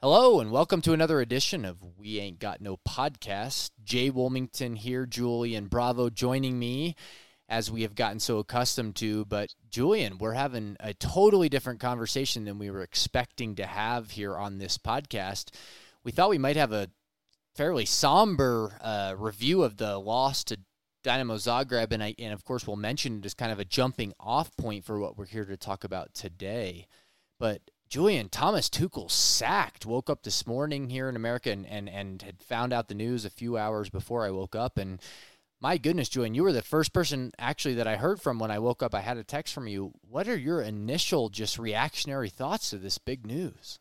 Hello, and welcome to another edition of We Ain't Got No Podcast. Jay Wilmington here, Julian Bravo joining me as we have gotten so accustomed to. But, Julian, we're having a totally different conversation than we were expecting to have here on this podcast. We thought we might have a fairly somber uh, review of the loss to Dynamo Zagreb, and, I, and of course, we'll mention it as kind of a jumping off point for what we're here to talk about today. But Julian Thomas Tuchel sacked. Woke up this morning here in America and, and and had found out the news a few hours before I woke up. And my goodness, Julian, you were the first person actually that I heard from when I woke up. I had a text from you. What are your initial just reactionary thoughts to this big news?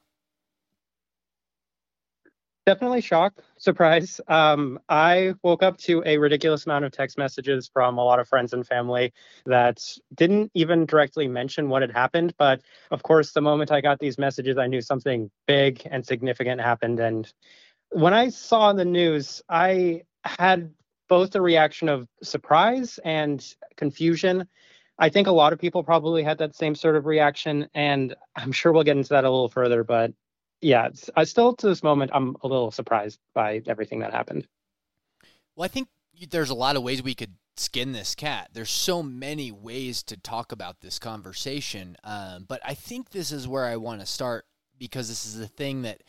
Definitely shock, surprise. Um, I woke up to a ridiculous amount of text messages from a lot of friends and family that didn't even directly mention what had happened. But of course, the moment I got these messages, I knew something big and significant happened. And when I saw the news, I had both a reaction of surprise and confusion. I think a lot of people probably had that same sort of reaction, and I'm sure we'll get into that a little further. But yeah, I still to this moment I'm a little surprised by everything that happened. Well, I think there's a lot of ways we could skin this cat. There's so many ways to talk about this conversation, um, but I think this is where I want to start because this is the thing that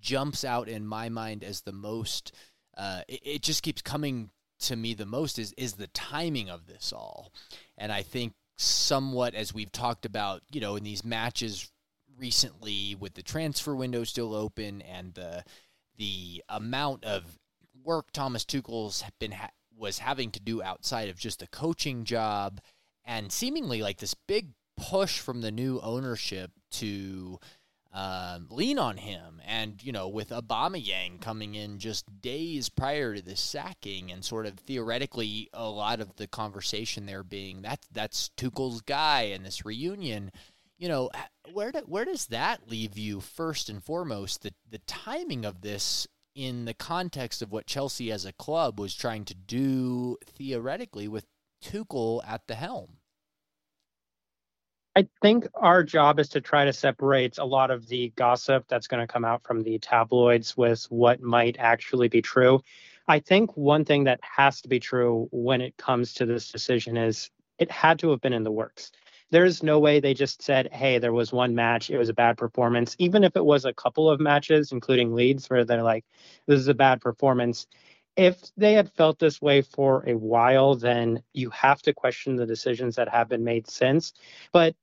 jumps out in my mind as the most. Uh, it, it just keeps coming to me the most is is the timing of this all, and I think somewhat as we've talked about, you know, in these matches recently with the transfer window still open and the the amount of work Thomas Tuchel's been ha- was having to do outside of just the coaching job and seemingly like this big push from the new ownership to um, lean on him. And, you know, with Aubameyang coming in just days prior to this sacking and sort of theoretically a lot of the conversation there being that that's Tuchel's guy and this reunion – you know, where do, where does that leave you first and foremost? The the timing of this in the context of what Chelsea as a club was trying to do theoretically with Tuchel at the helm. I think our job is to try to separate a lot of the gossip that's going to come out from the tabloids with what might actually be true. I think one thing that has to be true when it comes to this decision is it had to have been in the works there's no way they just said, hey, there was one match, it was a bad performance. Even if it was a couple of matches, including Leeds, where they're like, this is a bad performance. If they had felt this way for a while, then you have to question the decisions that have been made since. But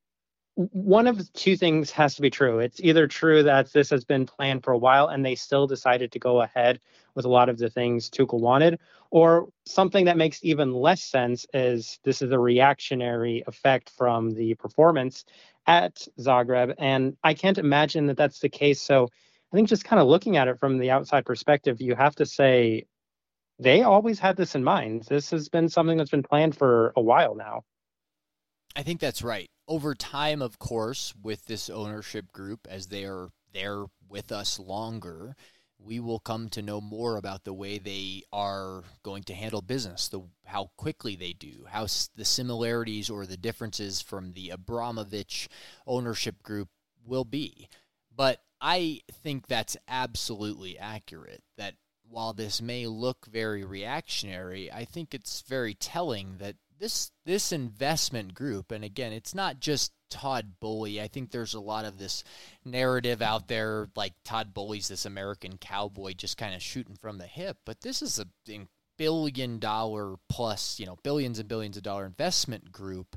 one of two things has to be true. It's either true that this has been planned for a while and they still decided to go ahead with a lot of the things Tuchel wanted, or something that makes even less sense is this is a reactionary effect from the performance at Zagreb. And I can't imagine that that's the case. So I think just kind of looking at it from the outside perspective, you have to say they always had this in mind. This has been something that's been planned for a while now. I think that's right. Over time, of course, with this ownership group, as they are there with us longer, we will come to know more about the way they are going to handle business, the how quickly they do, how the similarities or the differences from the Abramovich ownership group will be. But I think that's absolutely accurate. That while this may look very reactionary, I think it's very telling that this this investment group, and again, it's not just Todd Boehly. I think there's a lot of this narrative out there, like Todd Boehly's this American cowboy, just kind of shooting from the hip. But this is a billion dollar plus, you know, billions and billions of dollar investment group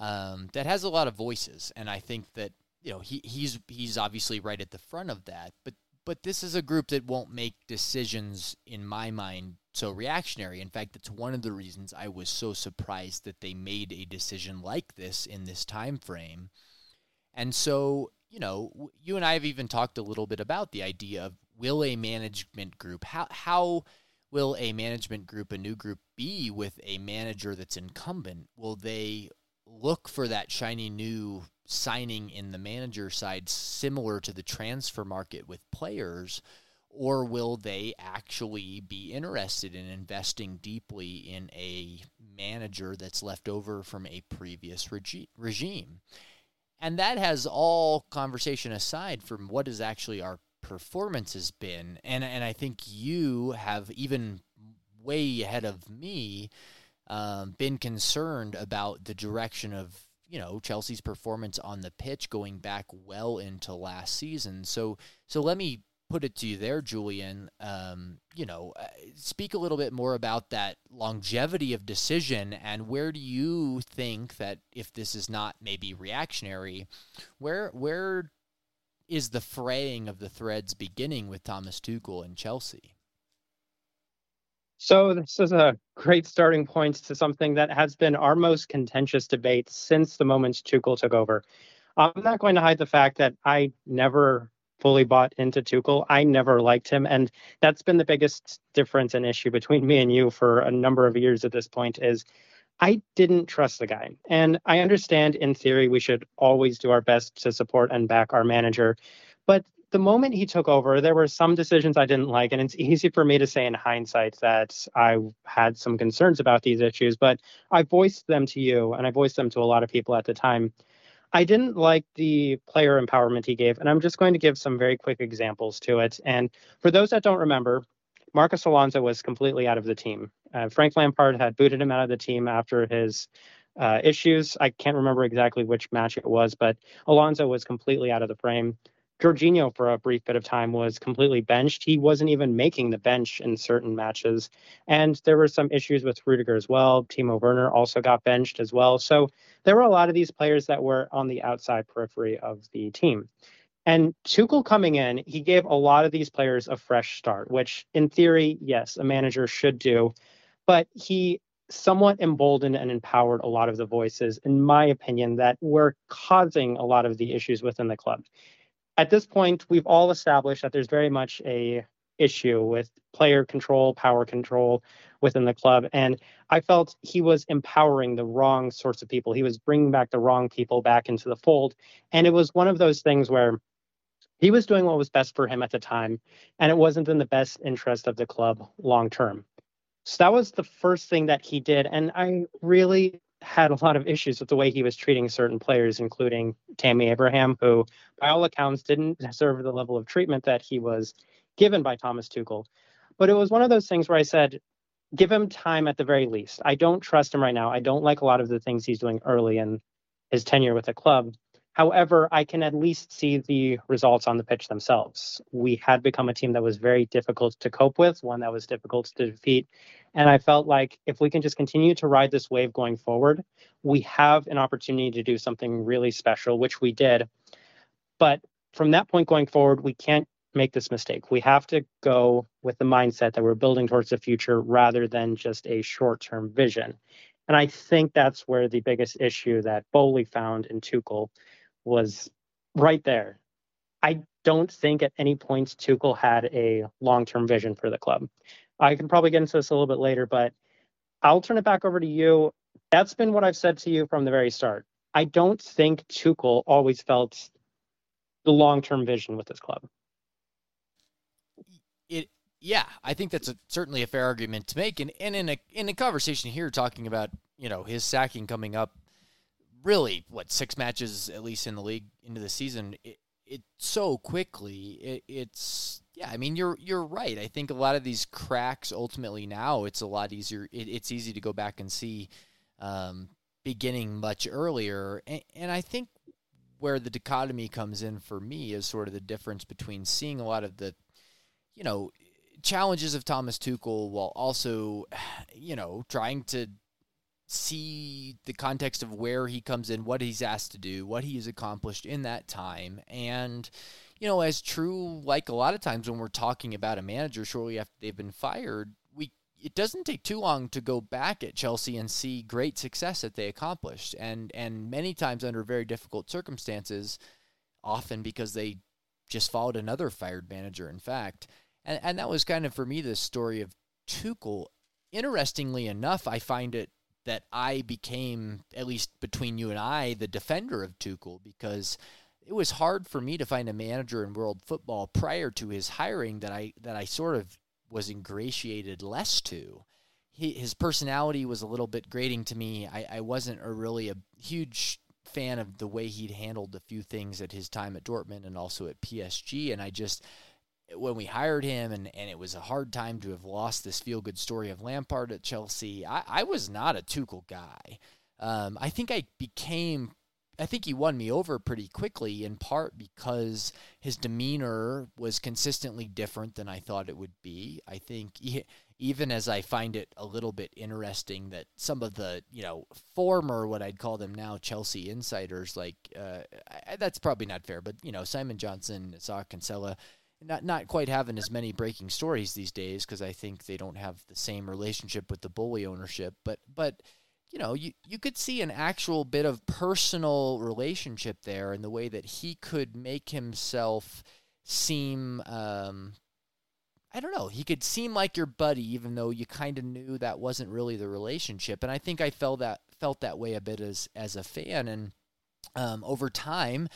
um, that has a lot of voices, and I think that you know he he's he's obviously right at the front of that, but but this is a group that won't make decisions in my mind so reactionary. In fact, it's one of the reasons I was so surprised that they made a decision like this in this time frame. And so, you know, you and I have even talked a little bit about the idea of will a management group how how will a management group, a new group be with a manager that's incumbent? Will they look for that shiny new signing in the manager side similar to the transfer market with players or will they actually be interested in investing deeply in a manager that's left over from a previous regi- regime? And that has all conversation aside from what is actually our performance has been, and and I think you have even way ahead of me um, been concerned about the direction of you know Chelsea's performance on the pitch going back well into last season. So so let me put it to you there, Julian. Um, you know, uh, speak a little bit more about that longevity of decision and where do you think that if this is not maybe reactionary, where where is the fraying of the threads beginning with Thomas Tuchel and Chelsea? So this is a great starting point to something that has been our most contentious debate since the moment Tuchel took over. I'm not going to hide the fact that I never fully bought into Tuchel. I never liked him, and that's been the biggest difference and issue between me and you for a number of years at this point. Is I didn't trust the guy, and I understand in theory we should always do our best to support and back our manager, but the moment he took over, there were some decisions I didn't like, and it's easy for me to say in hindsight that I had some concerns about these issues, but I voiced them to you, and I voiced them to a lot of people at the time. I didn't like the player empowerment he gave, and I'm just going to give some very quick examples to it. And for those that don't remember, Marcos Alonso was completely out of the team. Uh, Frank Lampard had booted him out of the team after his uh, issues. I can't remember exactly which match it was, but Alonso was completely out of the frame. Jorginho, for a brief bit of time, was completely benched. He wasn't even making the bench in certain matches. And there were some issues with Rudiger as well. Timo Werner also got benched as well. So there were a lot of these players that were on the outside periphery of the team. And Tuchel coming in, he gave a lot of these players a fresh start, which in theory, yes, a manager should do. But he somewhat emboldened and empowered a lot of the voices, in my opinion, that were causing a lot of the issues within the club at this point, we've all established that there's very much a issue with player control, power control within the club. And I felt he was empowering the wrong sorts of people. He was bringing back the wrong people back into the fold. And it was one of those things where he was doing what was best for him at the time, and it wasn't in the best interest of the club long term. So that was the first thing that he did. And I really had a lot of issues with the way he was treating certain players, including Tammy Abraham, who, by all accounts, didn't deserve the level of treatment that he was given by Thomas Tuchel. But it was one of those things where I said, give him time at the very least. I don't trust him right now. I don't like a lot of the things he's doing early in his tenure with the club. However, I can at least see the results on the pitch themselves. We had become a team that was very difficult to cope with, one that was difficult to defeat. And I felt like if we can just continue to ride this wave going forward, we have an opportunity to do something really special, which we did. But from that point going forward, we can't make this mistake. We have to go with the mindset that we're building towards the future rather than just a short term vision. And I think that's where the biggest issue that Boehly found in Tuchel was right there. I don't think at any point Tuchel had a long term vision for the club. I can probably get into this a little bit later, but I'll turn it back over to you. That's been what I've said to you from the very start. I don't think Tuchel always felt the long term vision with this club. It yeah, I think that's a, certainly a fair argument to make. And, and in a in a conversation here talking about, you know, his sacking coming up really what six matches at least in the league into the season it, it so quickly it, it's yeah i mean you're you're right. I think a lot of these cracks ultimately now it's a lot easier it, it's easy to go back and see um, beginning much earlier. And, and i think where the dichotomy comes in for me is sort of the difference between seeing a lot of the you know challenges of Thomas Tuchel while also you know trying to see the context of where he comes in, what he's asked to do, what he has accomplished in that time. And, you know, as true, like a lot of times when we're talking about a manager shortly after they've been fired, we it doesn't take too long to go back at Chelsea and see great success that they accomplished. And and many times under very difficult circumstances, often because they just followed another fired manager, in fact. And and that was kind of for me the story of Tuchel. Interestingly enough, I find it that I became, at least between you and I, the defender of Tuchel because it was hard for me to find a manager in world football prior to his hiring that I that I sort of was ingratiated less to. He, his personality was a little bit grating to me. I, I wasn't a really a huge fan of the way he'd handled a few things at his time at Dortmund and also at PSG, and I just when we hired him, and, and it was a hard time to have lost this feel good story of Lampard at Chelsea. I, I was not a Tuchel guy. Um, I think I became I think he won me over pretty quickly, in part because his demeanor was consistently different than I thought it would be. I think he, even as I find it a little bit interesting that some of the you know former what I'd call them now Chelsea insiders, like uh, I, that's probably not fair, but you know Simon Johnson, Nizaar Kinsella, not not quite having as many breaking stories these days because I think they don't have the same relationship with the Boehly ownership, but but you know, you, you could see an actual bit of personal relationship there in the way that he could make himself seem, um, I don't know, he could seem like your buddy, even though you kind of knew that wasn't really the relationship. And I think I felt that felt that way a bit as as a fan. And um, over time,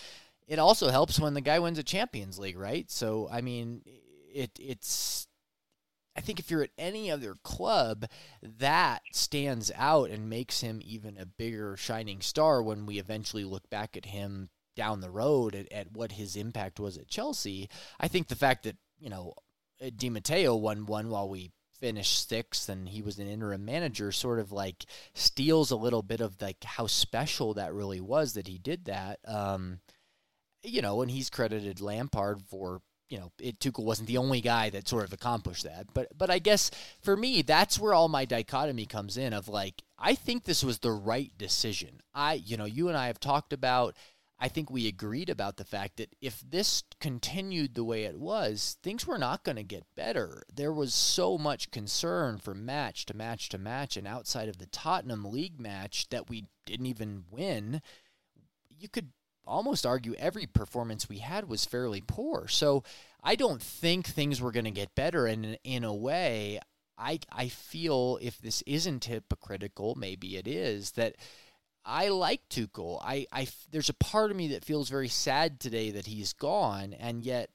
it also helps when the guy wins a Champions League, right? So I mean, it it's I think if you're at any other club, that stands out and makes him even a bigger shining star when we eventually look back at him down the road at, at what his impact was at Chelsea. I think the fact that, you know, Di Matteo won one while we finished sixth and he was an interim manager sort of like steals a little bit of like how special that really was that he did that. Um, you know, and he's credited Lampard for you know, it, Tuchel wasn't the only guy that sort of accomplished that. But but I guess for me, that's where all my dichotomy comes in of like, I think this was the right decision. I, you know, you and I have talked about. I think we agreed about the fact that if this continued the way it was, things were not going to get better. There was so much concern from match to match to match, and outside of the Tottenham League match that we didn't even win, you could almost argue every performance we had was fairly poor. So I don't think things were going to get better. And in a way, I I feel if this isn't hypocritical, maybe it is that. I like Tuchel. I, I, there's a part of me that feels very sad today that he's gone, and yet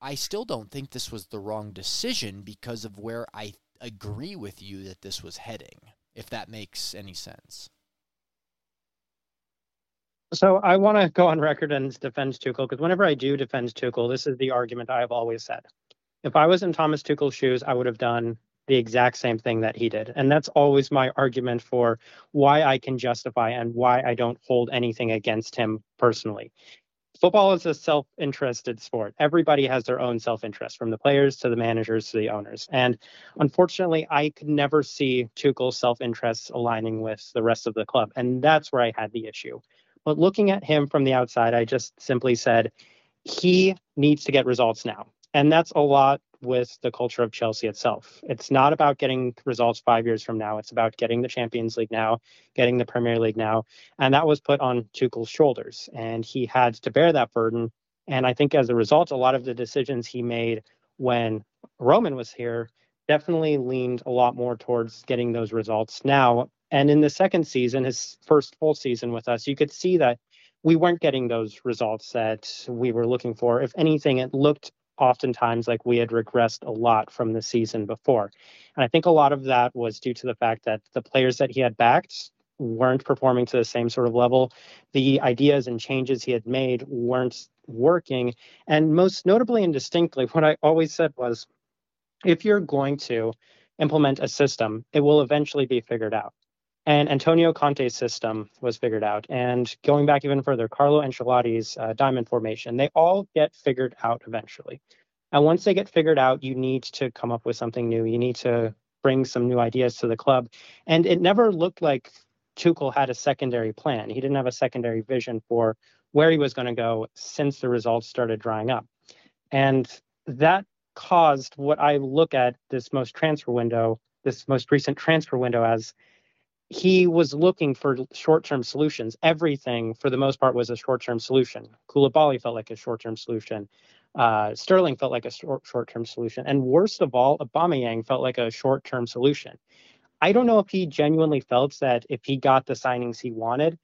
I still don't think this was the wrong decision because of where I agree with you that this was heading, if that makes any sense. So I want to go on record and defend Tuchel because whenever I do defend Tuchel, this is the argument I've always said. If I was in Thomas Tuchel's shoes, I would have done the exact same thing that he did. And that's always my argument for why I can justify and why I don't hold anything against him personally. Football is a self interested sport. Everybody has their own self interest, from the players to the managers to the owners. And unfortunately, I could never see Tuchel's self interests aligning with the rest of the club. And that's where I had the issue. But looking at him from the outside, I just simply said he needs to get results now. And that's a lot with the culture of Chelsea itself. It's not about getting results five years from now. It's about getting the Champions League now, getting the Premier League now. And that was put on Tuchel's shoulders. And he had to bear that burden. And I think as a result, a lot of the decisions he made when Roman was here definitely leaned a lot more towards getting those results now and in the second season, his first full season with us, you could see that we weren't getting those results that we were looking for. If anything, it looked oftentimes like we had regressed a lot from the season before. And I think a lot of that was due to the fact that the players that he had backed weren't performing to the same sort of level. The ideas and changes he had made weren't working. And most notably and distinctly, what I always said was if you're going to implement a system, it will eventually be figured out. And Antonio Conte's system was figured out. And going back even further, Carlo Ancelotti's uh, diamond formation, they all get figured out eventually. And once they get figured out, you need to come up with something new. You need to bring some new ideas to the club. And it never looked like Tuchel had a secondary plan. He didn't have a secondary vision for where he was going to go since the results started drying up. And that caused what I look at this most transfer window, this most recent transfer window as he was looking for short-term solutions. Everything, for the most part, was a short-term solution. Koulibaly felt like a short-term solution. Uh, Sterling felt like a short, short-term solution, and worst of all, Aubameyang felt like a short-term solution. I don't know if he genuinely felt that if he got the signings he wanted,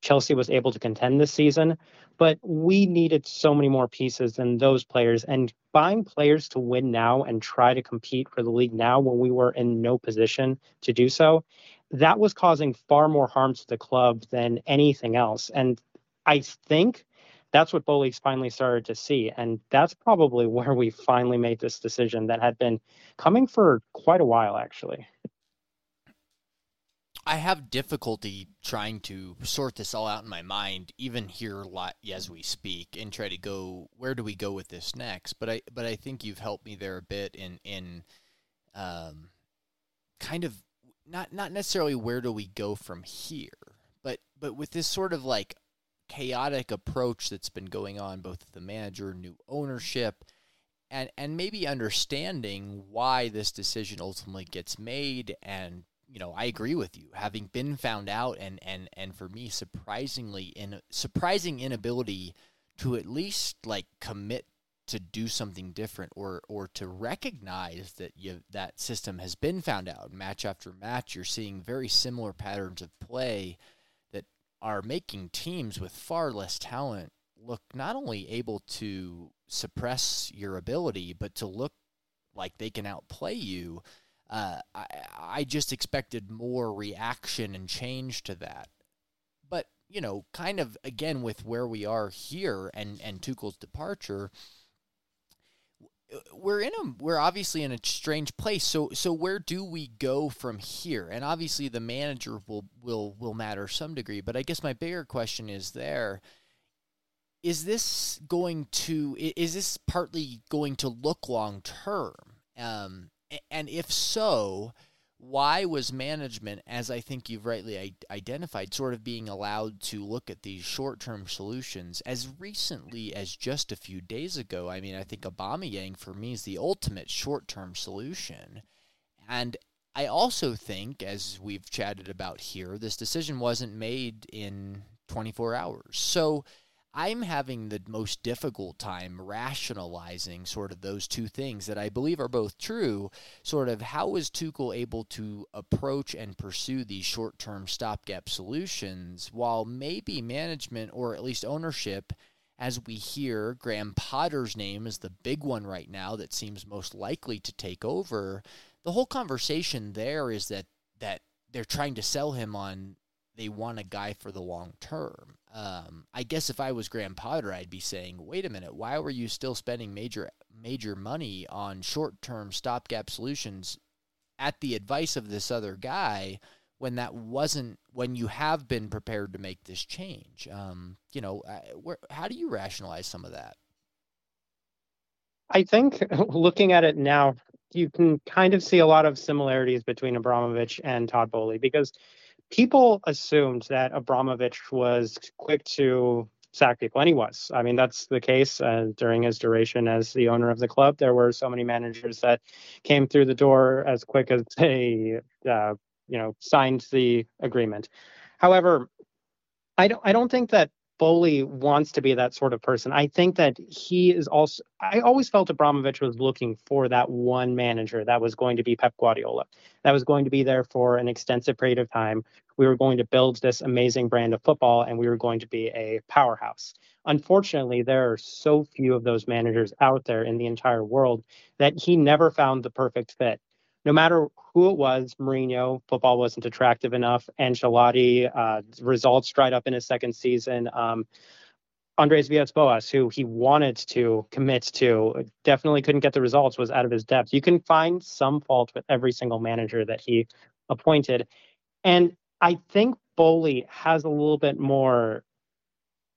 Chelsea was able to contend this season, but we needed so many more pieces than those players. And buying players to win now and try to compete for the league now when we were in no position to do so, that was causing far more harm to the club than anything else. And I think that's what Boehly finally started to see. And that's probably where we finally made this decision that had been coming for quite a while, actually. I have difficulty trying to sort this all out in my mind, even here as we speak, and try to go where do we go with this next. But I but I think you've helped me there a bit in in um, kind of not not necessarily where do we go from here, but but with this sort of like chaotic approach that's been going on both the manager, new ownership, and and maybe understanding why this decision ultimately gets made and you know, I agree with you. Having been found out, and and and for me, surprisingly in surprising inability to at least like commit to do something different or or to recognize that you that system has been found out match after match you're seeing very similar patterns of play that are making teams with far less talent look not only able to suppress your ability but to look like they can outplay you uh, I, I just expected more reaction and change to that. But, you know, kind of again with where we are here and, and Tuchel's departure, we're in a we're obviously in a strange place. So so where do we go from here? And obviously the manager will will will matter some degree, but I guess my bigger question is there is this going to is this partly going to look long term? Um, and if so, why was management, as I think you've rightly identified, sort of being allowed to look at these short-term solutions as recently as just a few days ago? I mean, I think Aubameyang for me is the ultimate short-term solution, and I also think, as we've chatted about here, this decision wasn't made in 24 hours. So I'm having the most difficult time rationalizing sort of those two things that I believe are both true. Sort of how is Tuchel able to approach and pursue these short term stopgap solutions while maybe management or at least ownership, as we hear, Graham Potter's name is the big one right now that seems most likely to take over. The whole conversation there is that that they're trying to sell him on they want a guy for the long term. Um, I guess if I was Graham Potter, I'd be saying, wait a minute, why were you still spending major major money on short term stopgap solutions at the advice of this other guy when that wasn't when you have been prepared to make this change? Um, you know, where, how do you rationalize some of that? I think looking at it now, you can kind of see a lot of similarities between Abramovich and Todd Boehly because people assumed that Abramovich was quick to sack people, and he was. I mean, that's the case uh, during his duration as the owner of the club. There were so many managers that came through the door as quick as they, uh, you know, signed the agreement. However, I don't. I don't think that Boehly wants to be that sort of person. I think that he is also. I always felt Abramovich was looking for that one manager that was going to be Pep Guardiola, that was going to be there for an extensive period of time. We were going to build this amazing brand of football, and we were going to be a powerhouse. Unfortunately, there are so few of those managers out there in the entire world that he never found the perfect fit no matter who it was, Mourinho, football wasn't attractive enough. Ancelotti, uh, results dried up in his second season. Um, Andres Villas-Boas, who he wanted to commit to, definitely couldn't get the results, was out of his depth. You can find some fault with every single manager that he appointed. And I think Boehly has a little bit more.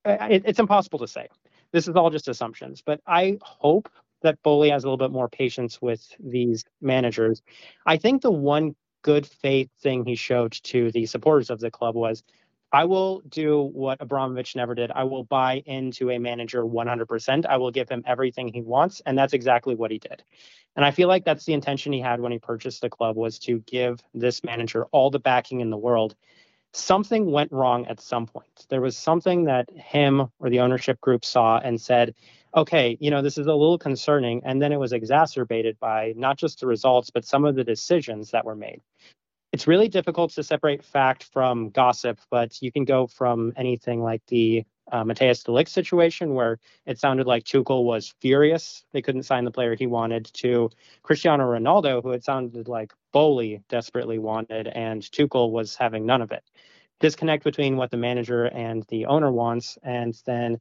It, it's impossible to say. This is all just assumptions, but I hope that Boehly has a little bit more patience with these managers. I think the one good faith thing he showed to the supporters of the club was I will do what Abramovich never did. I will buy into a manager 100%. I will give him everything he wants, and that's exactly what he did. And I feel like that's the intention he had when he purchased the club was to give this manager all the backing in the world. Something went wrong at some point. There was something that him or the ownership group saw and said, okay, you know, this is a little concerning. And then it was exacerbated by not just the results, but some of the decisions that were made. It's really difficult to separate fact from gossip, but you can go from anything like the uh, Matthijs de Ligt situation, where it sounded like Tuchel was furious they couldn't sign the player he wanted, to Cristiano Ronaldo, who it sounded like Boehly desperately wanted, and Tuchel was having none of it. Disconnect between what the manager and the owner wants, and then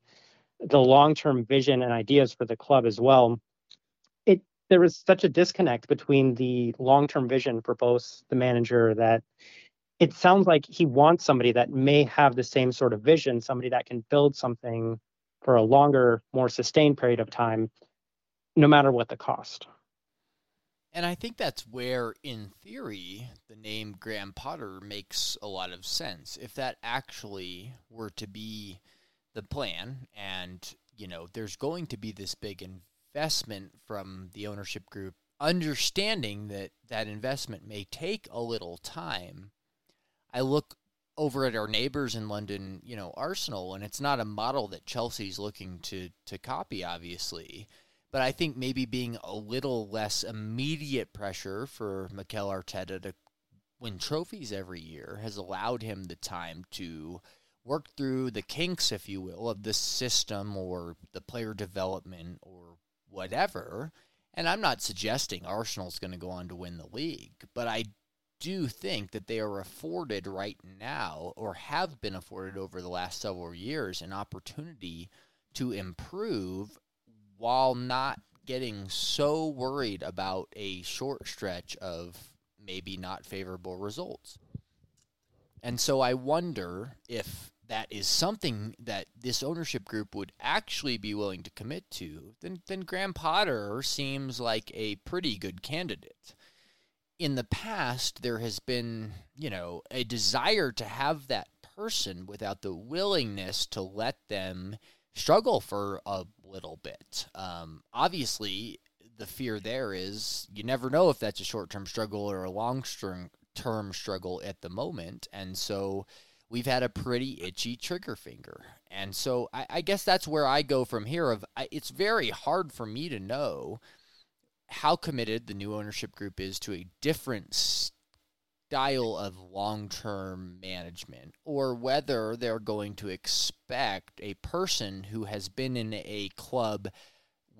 the long-term vision and ideas for the club as well, it there was such a disconnect between the long-term vision for both the manager that it sounds like he wants somebody that may have the same sort of vision, somebody that can build something for a longer, more sustained period of time, no matter what the cost. And I think that's where, in theory, the name Graham Potter makes a lot of sense. If that actually were to be the plan, and, you know, there's going to be this big investment from the ownership group, understanding that that investment may take a little time, I look over at our neighbors in London, you know, Arsenal, and it's not a model that Chelsea's looking to to copy, obviously. But I think maybe being a little less immediate pressure for Mikel Arteta to win trophies every year has allowed him the time to work through the kinks, if you will, of the system or the player development or whatever. And I'm not suggesting Arsenal's going to go on to win the league, but I do think that they are afforded right now, or have been afforded over the last several years, an opportunity to improve while not getting so worried about a short stretch of maybe not favorable results. And so I wonder if that is something that this ownership group would actually be willing to commit to, then, then Graham Potter seems like a pretty good candidate. In the past, there has been, you know, a desire to have that person without the willingness to let them struggle for a little bit. Um, obviously, the fear there is you never know if that's a short term struggle or a long term struggle at the moment. And so we've had a pretty itchy trigger finger. And so I, I guess that's where I go from here. Of I, it's very hard for me to know how committed the new ownership group is to a different style of long term management or whether they're going to expect a person who has been in a club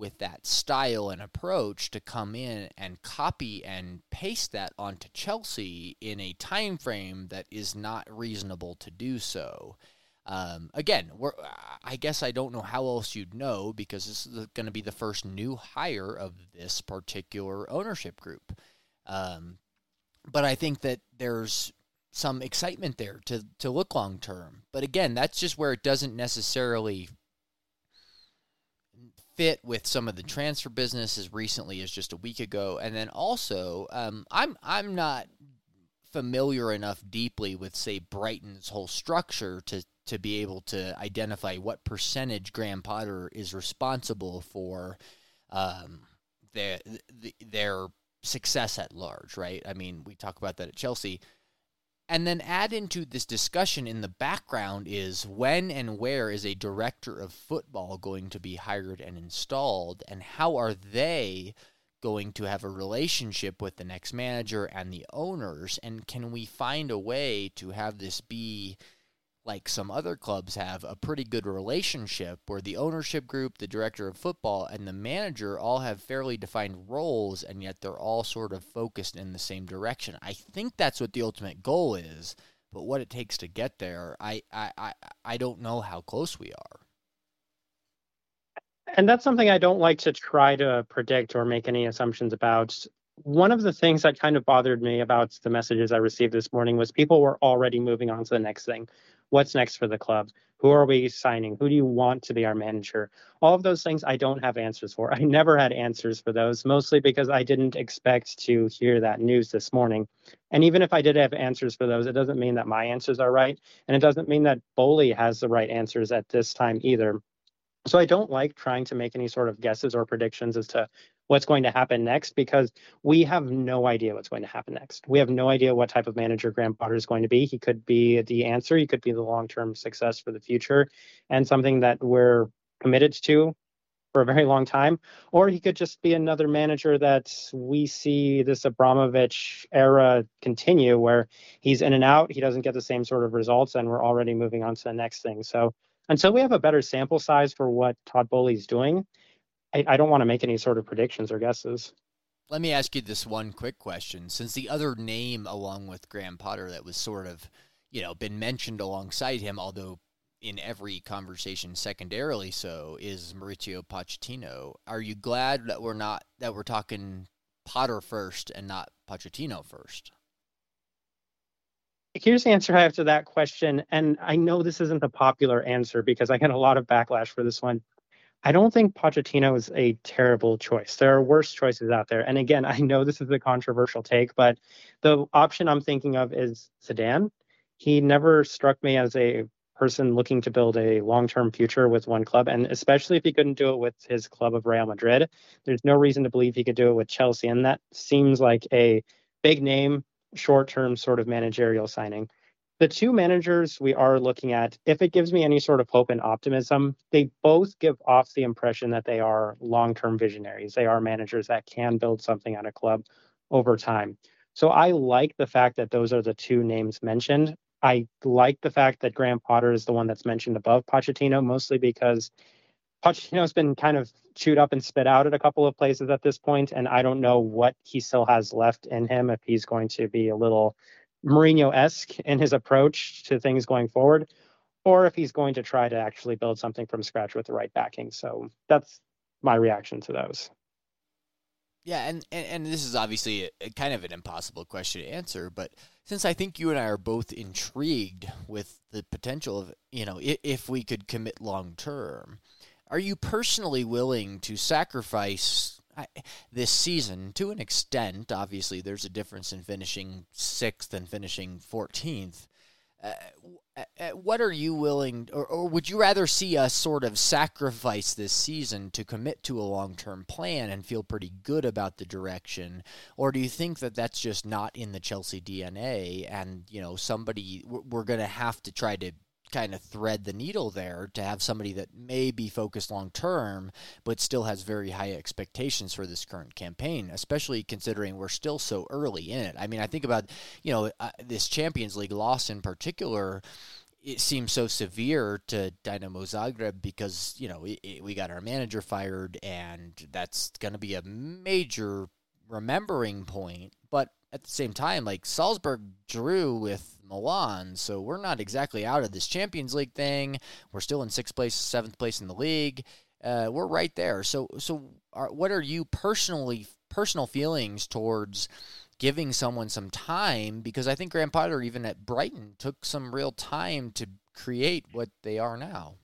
with that style and approach to come in and copy and paste that onto Chelsea in a time frame that is not reasonable to do so. Um, again, I guess I don't know how else you'd know because this is going to be the first new hire of this particular ownership group. Um, but I think that there's some excitement there to to look long term. But again, that's just where it doesn't necessarily fit with some of the transfer business as recently as just a week ago. And then also, um, I'm I'm not familiar enough deeply with say Brighton's whole structure to to be able to identify what percentage Graham Potter is responsible for um, their their success at large, right? I mean, we talk about that at Chelsea. And then add into this discussion in the background is when and where is a director of football going to be hired and installed, and how are they going to have a relationship with the next manager and the owners? And can we find a way to have this be like some other clubs have, a pretty good relationship where the ownership group, the director of football, and the manager all have fairly defined roles, and yet they're all sort of focused in the same direction. I think that's what the ultimate goal is, but what it takes to get there, I, I, I, I don't know how close we are. And that's something I don't like to try to predict or make any assumptions about one of the things that kind of bothered me about the messages I received this morning was people were already moving on to the next thing what's next for the club? Who are we signing? Who do you want to be our manager? All of those things i don't have answers for. I never had answers for those mostly because i didn't expect to hear that news this morning. And even if i did have answers for those it doesn't mean that my answers are right and it doesn't mean that Boehly has the right answers at this time either. So I don't like trying to make any sort of guesses or predictions as to what's going to happen next because we have no idea what's going to happen next. We have no idea what type of manager Graham Potter is going to be. He could be the answer, he could be the long term success for the future and something that we're committed to for a very long time, or he could just be another manager that we see this Abramovich era continue where he's in and out, he doesn't get the same sort of results, and we're already moving on to the next thing. So until we have a better sample size for what Todd Boehly's doing, I, I don't want to make any sort of predictions or guesses. Let me ask you this one quick question. Since the other name along with Graham Potter that was sort of, you know, been mentioned alongside him, although in every conversation secondarily so is Mauricio Pochettino. Are you glad that we're not that we're talking Potter first and not Pochettino first? Here's the answer I have to that question. And I know this isn't the popular answer because I get a lot of backlash for this one. I don't think Pochettino is a terrible choice. There are worse choices out there. And again, I know this is a controversial take, but the option I'm thinking of is Zidane. He never struck me as a person looking to build a long-term future with one club, and especially if he couldn't do it with his club of Real Madrid, there's no reason to believe he could do it with Chelsea, and that seems like a big name, short-term sort of managerial signing. The two managers we are looking at, if it gives me any sort of hope and optimism, they both give off the impression that they are long-term visionaries. They are managers that can build something at a club over time. So I like the fact that those are the two names mentioned. I like the fact that Graham Potter is the one that's mentioned above Pochettino, mostly because Pochettino's been kind of chewed up and spit out at a couple of places at this point, and I don't know what he still has left in him if he's going to be a little Mourinho-esque in his approach to things going forward, or if he's going to try to actually build something from scratch with the right backing. So that's my reaction to those. Yeah, and, and, and this is obviously a, a kind of an impossible question to answer, but since I think you and I are both intrigued with the potential of, you know, if, if we could commit long term, are you personally willing to sacrifice this season to an extent? Obviously, there's a difference in finishing sixth and finishing 14th. Uh, what are you willing, or, or would you rather see us sort of sacrifice this season to commit to a long term plan and feel pretty good about the direction? Or do you think that that's just not in the Chelsea DNA and, you know, somebody, we're going to have to try to kind of thread the needle there to have somebody that may be focused long term, but still has very high expectations for this current campaign, especially considering we're still so early in it. I mean, I think about, you know, uh, this Champions League loss in particular it seems so severe to Dynamo Zagreb because you know it, it, we got our manager fired, and that's going to be a major remembering point. But at the same time, like Salzburg drew with Milan, so we're not exactly out of this Champions League thing. We're still in sixth place, seventh place in the league. Uh, we're right there. So, so are, what are you personally personal feelings towards giving someone some time? Because I think Graham Potter, even at Brighton, took some real time to create what they are now.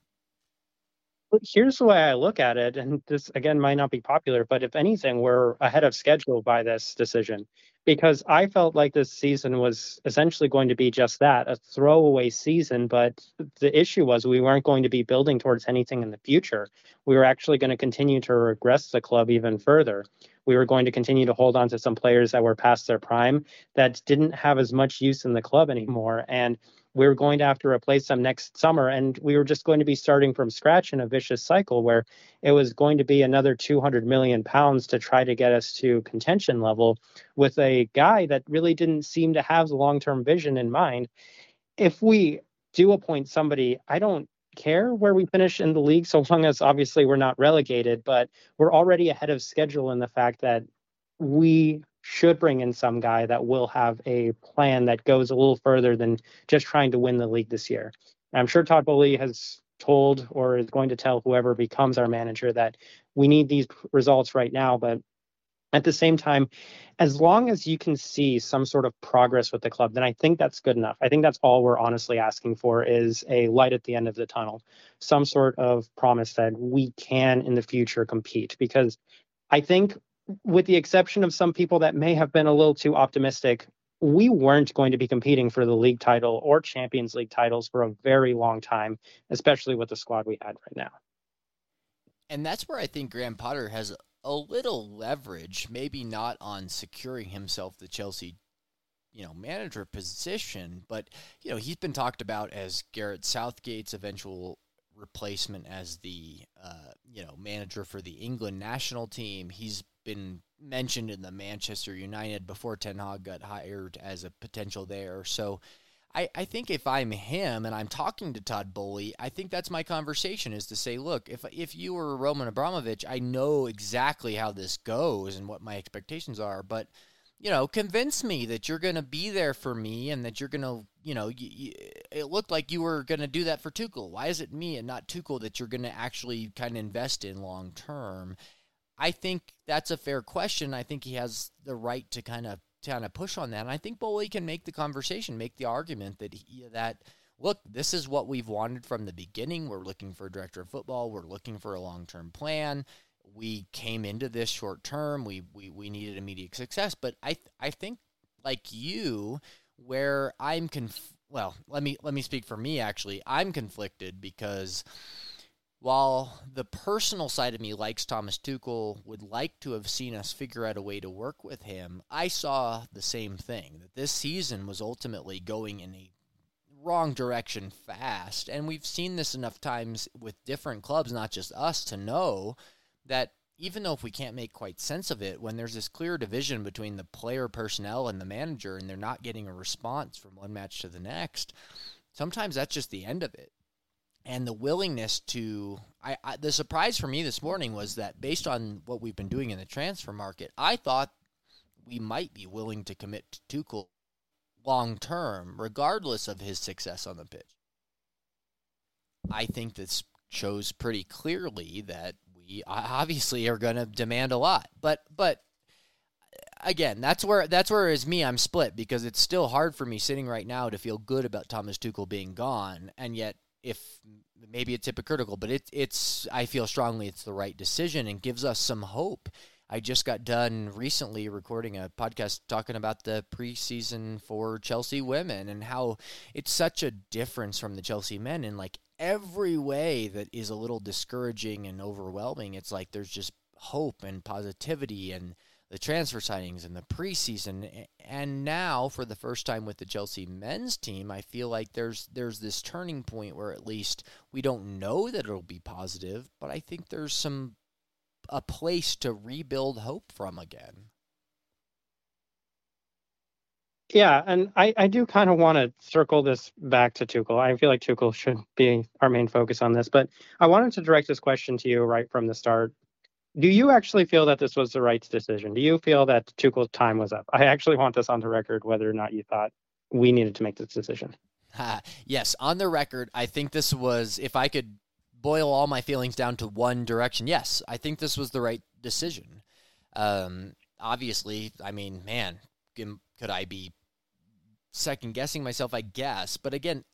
Here's the way I look at it, and this again might not be popular, but if anything, we're ahead of schedule by this decision because I felt like this season was essentially going to be just that a throwaway season. But the issue was we weren't going to be building towards anything in the future. We were actually going to continue to regress the club even further. We were going to continue to hold on to some players that were past their prime that didn't have as much use in the club anymore. And we were going to have to replace them next summer. And we were just going to be starting from scratch in a vicious cycle where it was going to be another 200 million pounds to try to get us to contention level with a guy that really didn't seem to have the long term vision in mind. If we do appoint somebody, I don't care where we finish in the league so long as obviously we're not relegated, but we're already ahead of schedule in the fact that we should bring in some guy that will have a plan that goes a little further than just trying to win the league this year. I'm sure Todd Boehly has told or is going to tell whoever becomes our manager that we need these results right now, but at the same time, as long as you can see some sort of progress with the club, then I think that's good enough. I think that's all we're honestly asking for is a light at the end of the tunnel, some sort of promise that we can in the future compete. Because I think with the exception of some people that may have been a little too optimistic, we weren't going to be competing for the league title or Champions League titles for a very long time, especially with the squad we had right now. And that's where I think Graham Potter has a little leverage, maybe not on securing himself the Chelsea, you know, manager position, but you know, he's been talked about as Gareth Southgate's eventual replacement as the uh, you know manager for the England national team. He's been mentioned in the Manchester United before Ten Hag got hired as a potential there. So I, I think if I'm him and I'm talking to Todd Boehly, I think that's my conversation is to say, look, if if you were Roman Abramovich, I know exactly how this goes and what my expectations are, but you know, convince me that you're going to be there for me and that you're going to, you know, it looked like you were going to do that for Tuchel. Why is it me and not Tuchel that you're going to actually kind of invest in long term? I think that's a fair question. I think he has the right to kind of kind of push on that. And I think Boehly can make the conversation, make the argument that he, that look, this is what we've wanted from the beginning. We're looking for a director of football. We're looking for a long term plan we came into this short term. We, we we needed immediate success, but I I think like you, where I'm conf- well, let me let me speak for me. Actually, I'm conflicted because while the personal side of me likes Thomas Tuchel, would like to have seen us figure out a way to work with him. I saw the same thing that this season was ultimately going in a wrong direction fast, and we've seen this enough times with different clubs, not just us, to know that even though if we can't make quite sense of it, when there's this clear division between the player personnel and the manager, and they're not getting a response from one match to the next, sometimes that's just the end of it. And the willingness to, I, I the surprise for me this morning was that based on what we've been doing in the transfer market, I thought we might be willing to commit to Tuchel long term, regardless of his success on the pitch. I think this shows pretty clearly that we obviously are going to demand a lot. But but again, that's where that's where as me I'm split because it's still hard for me sitting right now to feel good about Thomas Tuchel being gone, and yet if maybe it's hypocritical, but it, it's I feel strongly it's the right decision and gives us some hope. I just got done recently recording a podcast talking about the preseason for Chelsea women and how it's such a difference from the Chelsea men in like every way that is a little discouraging and overwhelming. It's like there's just hope and positivity and the transfer signings and the preseason and now for the first time with the Chelsea men's team I feel like there's there's this turning point where at least we don't know that it'll be positive but I think there's some a place to rebuild hope from again. Yeah, and I, I do kind of want to circle this back to Tuchel. I feel like Tuchel should be our main focus on this, but I wanted to direct this question to you right from the start. Do you actually feel that this was the right decision? Do you feel that Tuchel's time was up? I actually want this on the record whether or not you thought we needed to make this decision. yes, on the record, I think this was, if I could boil all my feelings down to one direction, yes, I think this was the right decision. Um, obviously, I mean, man, could I be second guessing myself, I guess. But again,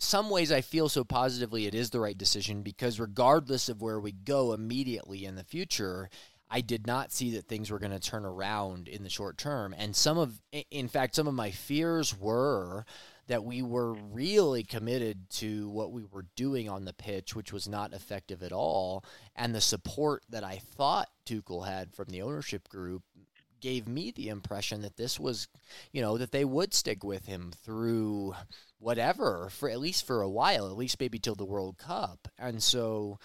some ways I feel so positively it is the right decision because regardless of where we go immediately in the future, I did not see that things were going to turn around in the short term. And some of, in fact, some of my fears were that we were really committed to what we were doing on the pitch, which was not effective at all. And the support that I thought Tuchel had from the ownership group gave me the impression that this was, you know, that they would stick with him through whatever for at least for a while, at least maybe till the World Cup. And so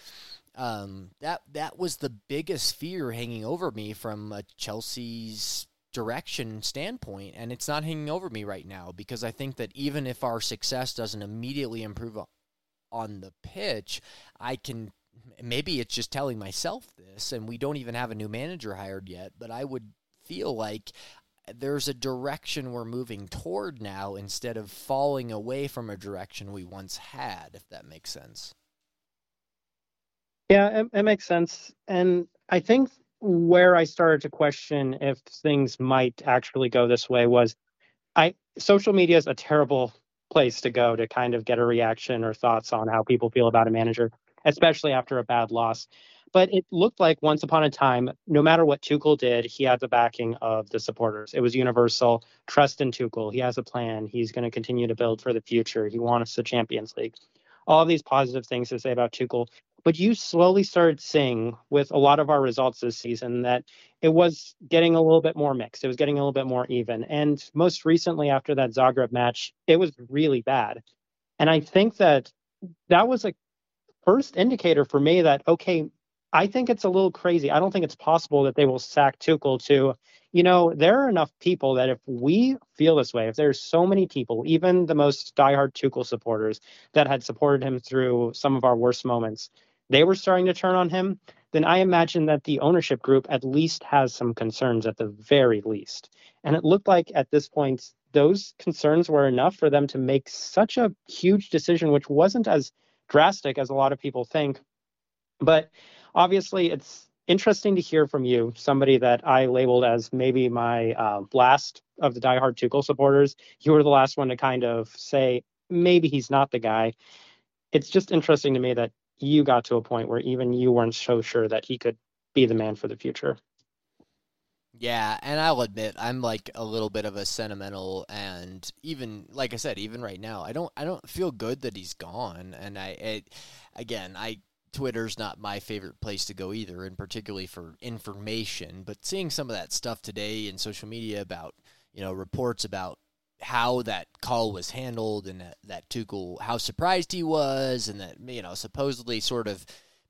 um, that that was the biggest fear hanging over me from Chelsea's direction standpoint, and it's not hanging over me right now because I think that even if our success doesn't immediately improve on the pitch, I can maybe it's just telling myself this, and we don't even have a new manager hired yet, but I would feel like there's a direction we're moving toward now instead of falling away from a direction we once had, if that makes sense. Yeah, it, it makes sense. And I think where I started to question if things might actually go this way was I social media is a terrible place to go to kind of get a reaction or thoughts on how people feel about a manager, especially after a bad loss. But it looked like once upon a time, no matter what Tuchel did, he had the backing of the supporters. It was universal. Trust in Tuchel. He has a plan. He's going to continue to build for the future. He wants the Champions League. All these positive things to say about Tuchel. But you slowly started seeing with a lot of our results this season that it was getting a little bit more mixed. It was getting a little bit more even. And most recently, after that Zagreb match, it was really bad. And I think that that was a first indicator for me that, okay, I think it's a little crazy. I don't think it's possible that they will sack Tuchel to, you know, there are enough people that if we feel this way, if there's so many people, even the most diehard Tuchel supporters that had supported him through some of our worst moments, they were starting to turn on him. then I imagine that the ownership group at least has some concerns at the very least. And it looked like at this point, those concerns were enough for them to make such a huge decision, which wasn't as drastic as a lot of people think. But obviously, it's interesting to hear from you, somebody that I labeled as maybe my uh, last of the diehard Tuchel supporters. You were the last one to kind of say maybe he's not the guy. It's just interesting to me that you got to a point where even you weren't so sure that he could be the man for the future. Yeah, and I'll admit I'm like a little bit of a sentimental and even like I said, even right now, I don't I don't feel good that he's gone and I it, again, I Twitter's not my favorite place to go either, and particularly for information. But seeing some of that stuff today in social media about, you know, reports about how that call was handled and that, that Tuchel, how surprised he was, and that, you know, supposedly sort of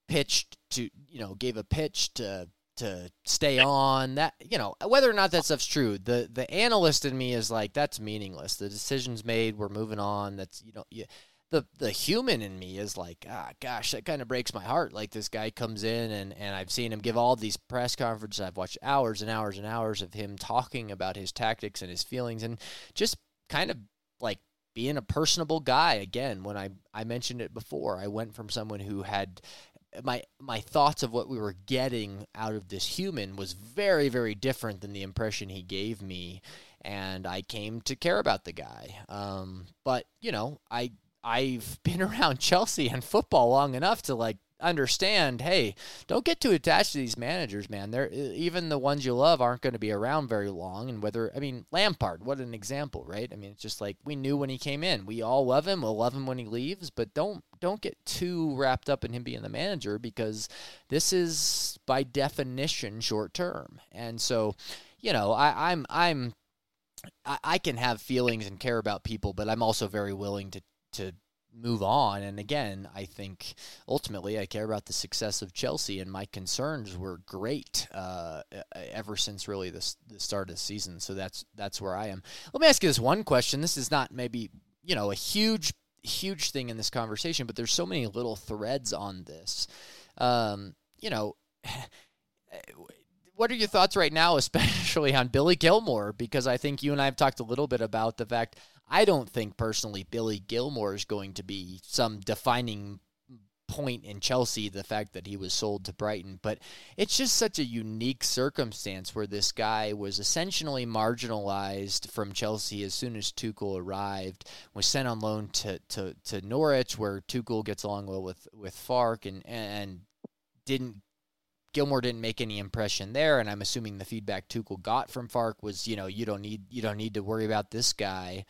pitched to, you know, gave a pitch to to stay on that you know whether or not that stuff's true the the analyst in me is like that's meaningless. The decision's made. We're moving on. That's you know you, the the human in me is like, ah, gosh, that kind of breaks my heart. Like this guy comes in and and I've seen him give all these press conferences. I've watched hours and hours and hours of him talking about his tactics and his feelings and just kind of like being a personable guy. Again, when I I mentioned it before, I went from someone who had my my thoughts of what we were getting out of this human was very very different than the impression he gave me and I came to care about the guy. Um, but you know, I I've been around Chelsea and football long enough to like understand hey don't get too attached to these managers man. They're even the ones you love aren't going to be around very long and whether i mean lampard what an example right? I mean it's just like we knew when he came in. We all love him. We'll love him when he leaves but don't don't get too wrapped up in him being the manager because this is by definition short term. And so you know I, i'm i'm I can have feelings and care about people, but I'm also very willing to to move on. And again, I think ultimately I care about the success of Chelsea, and my concerns were great uh, ever since really the, the start of the season. So that's that's where I am. Let me ask you this one question. This is not maybe you know a huge huge thing in this conversation, but there's so many little threads on this. Um, you know. What are your thoughts right now, especially on Billy Gilmour? Because I think you and I have talked a little bit about the fact I don't think personally Billy Gilmour is going to be some defining point in Chelsea, the fact that he was sold to Brighton. But it's just such a unique circumstance where this guy was essentially marginalized from Chelsea as soon as Tuchel arrived, was sent on loan to, to, to Norwich, where Tuchel gets along well with, with Farke and, and didn't Gilmour didn't make any impression there, and I'm assuming the feedback Tuchel got from Farke was, you know, you don't need you don't need to worry about this guy.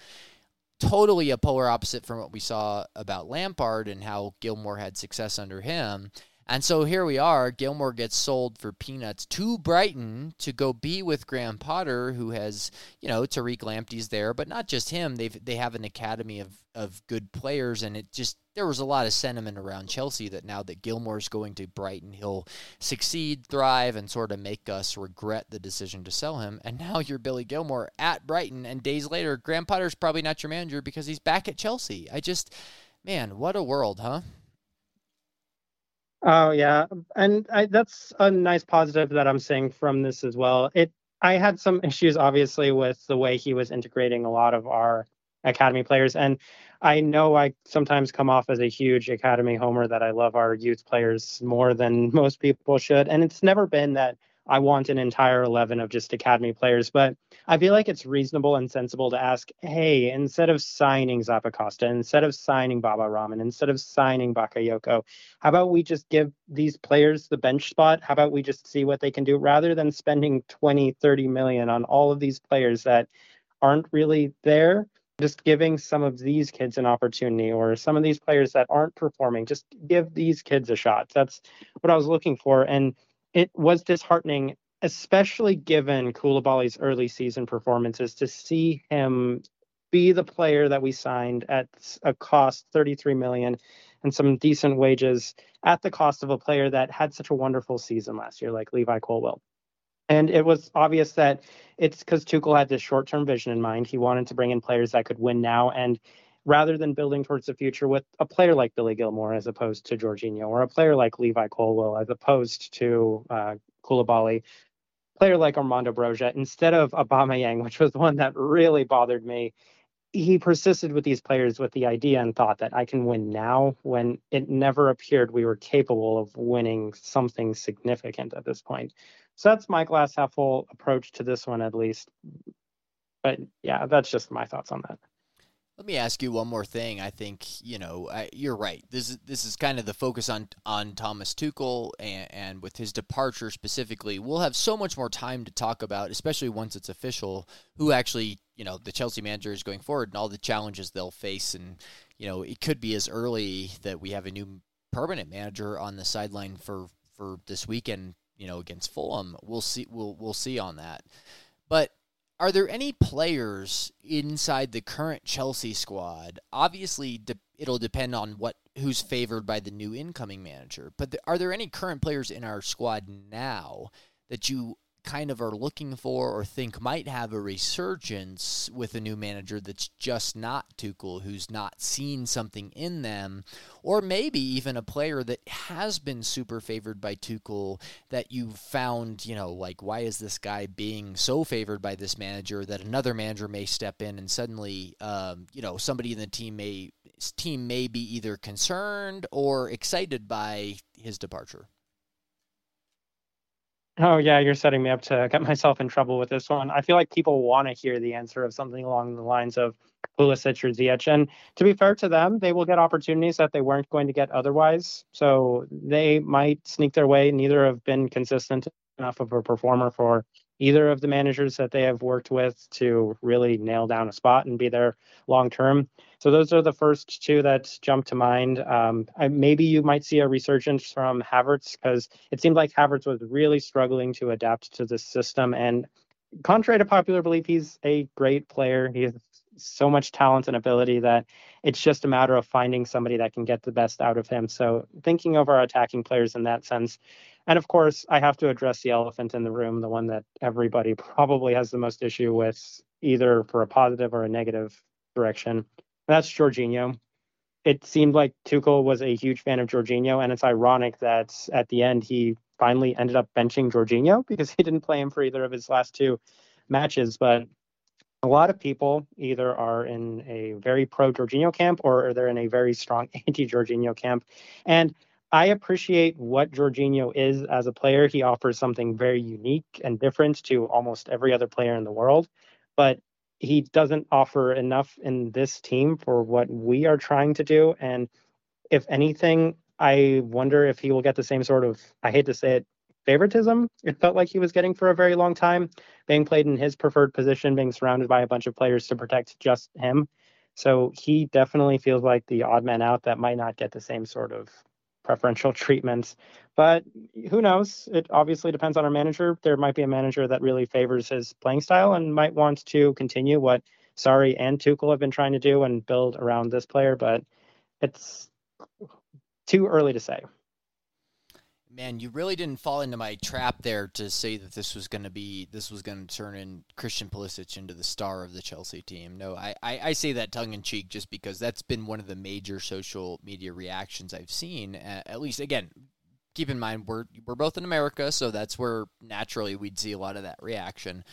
Totally a polar opposite from what we saw about Lampard and how Gilmour had success under him. And so here we are. Gilmour gets sold for peanuts to Brighton to go be with Graham Potter, who has, you know, Tariq Lamptey's there, but not just him. They they have an academy of of good players, and it just there was a lot of sentiment around Chelsea that now that Gilmour's going to Brighton, he'll succeed, thrive, and sort of make us regret the decision to sell him. And now you're Billy Gilmour at Brighton, and days later, Graham Potter's probably not your manager because he's back at Chelsea. I just, man, what a world, huh? Oh yeah, and I, that's a nice positive that I'm seeing from this as well. It I had some issues obviously with the way he was integrating a lot of our academy players, and I know I sometimes come off as a huge academy homer that I love our youth players more than most people should, and it's never been that I want an entire 11 of just academy players. But I feel like it's reasonable and sensible to ask, hey, instead of signing Zappacosta, instead of signing Baba Rahman, instead of signing Bakayoko, how about we just give these players the bench spot? How about we just see what they can do rather than spending 20, 30 million on all of these players that aren't really there? Just giving some of these kids an opportunity or some of these players that aren't performing, just give these kids a shot. That's what I was looking for. And it was disheartening, especially given Koulibaly's early season performances, to see him be the player that we signed at a cost 33 million and some decent wages at the cost of a player that had such a wonderful season last year, like Levi Colwill. And it was obvious that it's because Tuchel had this short term vision in mind. He wanted to bring in players that could win now. And rather than building towards the future with a player like Billy Gilmour as opposed to Jorginho, or a player like Levi Colwill as opposed to uh, Koulibaly, player like Armando Broja, instead of Aubameyang, which was one that really bothered me. He persisted with these players with the idea and thought that I can win now when it never appeared we were capable of winning something significant at this point. So that's my glass half full approach to this one, at least. But yeah, that's just my thoughts on that. Let me ask you one more thing. I think you know I, you're right. This is this is kind of the focus on on Thomas Tuchel and, and with his departure specifically. We'll have so much more time to talk about, especially once it's official, who actually you know the Chelsea manager is going forward and all the challenges they'll face. And you know it could be as early that we have a new permanent manager on the sideline for for this weekend. You know against Fulham. We'll see. We'll we'll see on that. But are there any players inside the current Chelsea squad? Obviously, de- it'll depend on what who's favored by the new incoming manager. But th- are there any current players in our squad now that you kind of are looking for or think might have a resurgence with a new manager that's just not Tuchel, who's not seen something in them, or maybe even a player that has been super favored by Tuchel that you found, you know, like why is this guy being so favored by this manager that another manager may step in and suddenly, um, you know, somebody in the team may team may be either concerned or excited by his departure. Oh yeah, you're setting me up to get myself in trouble with this one. I feel like people want to hear the answer of something along the lines of Pulisic or Ziyech. And to be fair to them, they will get opportunities that they weren't going to get otherwise. So they might sneak their way. Neither have been consistent enough of a performer for either of the managers that they have worked with to really nail down a spot and be there long term. So those are the first two that jump to mind. Um, I, maybe you might see a resurgence from Havertz because it seemed like Havertz was really struggling to adapt to the system. And contrary to popular belief, he's a great player. He has so much talent and ability that it's just a matter of finding somebody that can get the best out of him. So thinking of our attacking players in that sense, and of course, I have to address the elephant in the room, the one that everybody probably has the most issue with, either for a positive or a negative direction. That's Jorginho. It seemed like Tuchel was a huge fan of Jorginho, and it's ironic that at the end he finally ended up benching Jorginho because he didn't play him for either of his last two matches. But a lot of people either are in a very pro Jorginho camp or they're in a very strong anti Jorginho camp. And I appreciate what Jorginho is as a player. He offers something very unique and different to almost every other player in the world, but he doesn't offer enough in this team for what we are trying to do. And if anything, I wonder if he will get the same sort of, I hate to say it, favoritism it felt like he was getting for a very long time, being played in his preferred position, being surrounded by a bunch of players to protect just him. So he definitely feels like the odd man out that might not get the same sort of preferential treatments. But who knows? It obviously depends on our manager. There might be a manager that really favors his playing style and might want to continue what Sarri and Tuchel have been trying to do and build around this player, but it's too early to say. Man, you really didn't fall into my trap there to say that this was going to be this was going to turn in Christian Pulisic into the star of the Chelsea team. No, I, I, I say that tongue in cheek just because that's been one of the major social media reactions I've seen. at least, again, keep in mind we're we're both in America, so that's where naturally we'd see a lot of that reaction.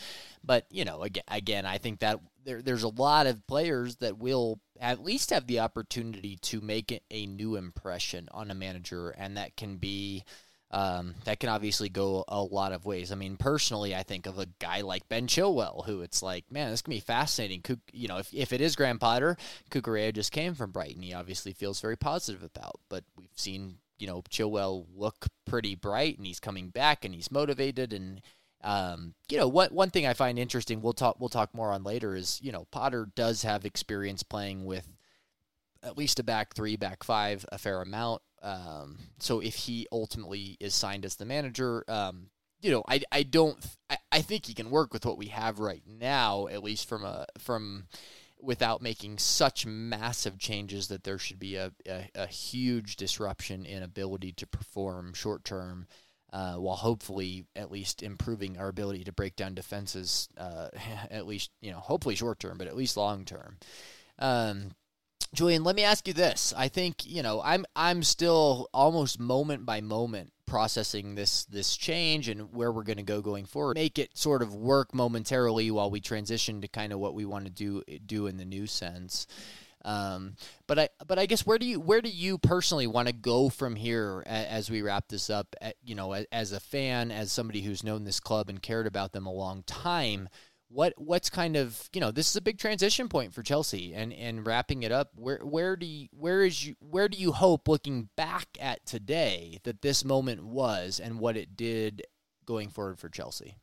But you know, again, again, I think that there, there's a lot of players that will at least have the opportunity to make a new impression on a manager, and that can be um, that can obviously go a lot of ways. I mean, personally, I think of a guy like Ben Chilwell, who it's like, man, this can be fascinating. You know, if, if it is Graham Potter, Cucurella just came from Brighton. He obviously feels very positive about, but we've seen, you know, Chilwell look pretty bright and he's coming back and he's motivated. And, um, you know, what one thing I find interesting, we'll talk, we'll talk more on later is, you know, Potter does have experience playing with at least a back three, back five, a fair amount. Um, so if he ultimately is signed as the manager, um, you know, I, I don't, I, I think he can work with what we have right now, at least from a, from, without making such massive changes that there should be a, a, a huge disruption in ability to perform short term, uh, while hopefully at least improving our ability to break down defenses, uh, at least, you know, hopefully short term, but at least long term. Um, Julian, let me ask you this. I think, you know, I'm I'm still almost moment by moment processing this this change and where we're going to go going forward. Make it sort of work momentarily while we transition to kind of what we want to do do in the new sense. Um, but I but I guess where do you where do you personally want to go from here as we wrap this up? At, you know, as a fan, as somebody who's known this club and cared about them a long time what what's kind of you know this is a big transition point for Chelsea and and wrapping it up. Where where do you where is you where do you hope looking back at today that this moment was and what it did going forward for Chelsea?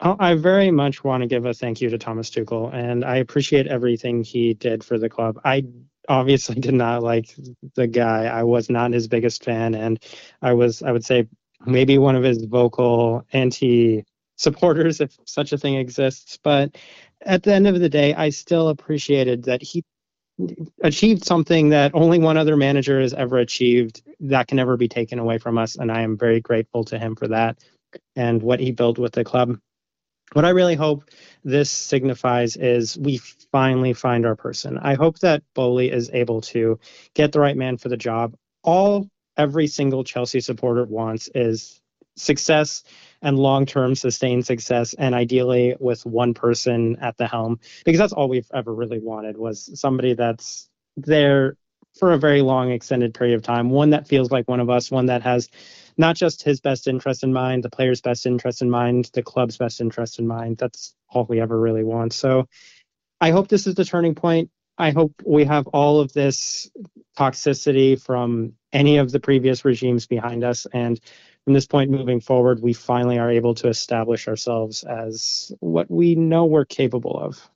Oh, I very much want to give a thank you to Thomas Tuchel and I appreciate everything he did for the club. I obviously did not like the guy. I was not his biggest fan and I was I would say maybe one of his vocal anti supporters if such a thing exists. But at the end of the day, I still appreciated that he achieved something that only one other manager has ever achieved that can never be taken away from us. And I am very grateful to him for that and what he built with the club. What I really hope this signifies is we finally find our person. I hope that Boehly is able to get the right man for the job. All every single Chelsea supporter wants is success and long-term sustained success and ideally with one person at the helm because that's all we've ever really wanted was somebody that's there for a very long extended period of time one that feels like one of us one that has not just his best interest in mind the player's best interest in mind the club's best interest in mind. That's all we ever really want. So i hope this is the turning point. I hope we have all of this toxicity from any of the previous regimes behind us and from this point moving forward, we finally are able to establish ourselves as what we know we're capable of.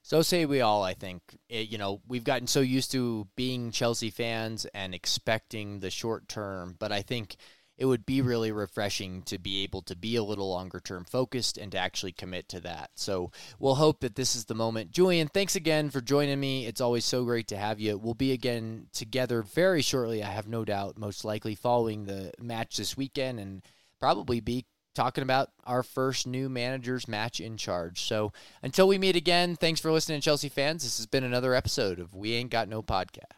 So say we all, I think. It, you know, we've gotten so used to being Chelsea fans and expecting the short term, but I think it would be really refreshing to be able to be a little longer term focused and to actually commit to that. So we'll hope that this is the moment. Julian, thanks again for joining me. It's always so great to have you. We'll be again together very shortly, I have no doubt, most likely following the match this weekend and probably be talking about our first new manager's match in charge. So until we meet again, thanks for listening, Chelsea fans. This has been another episode of We Ain't Got No Podcast.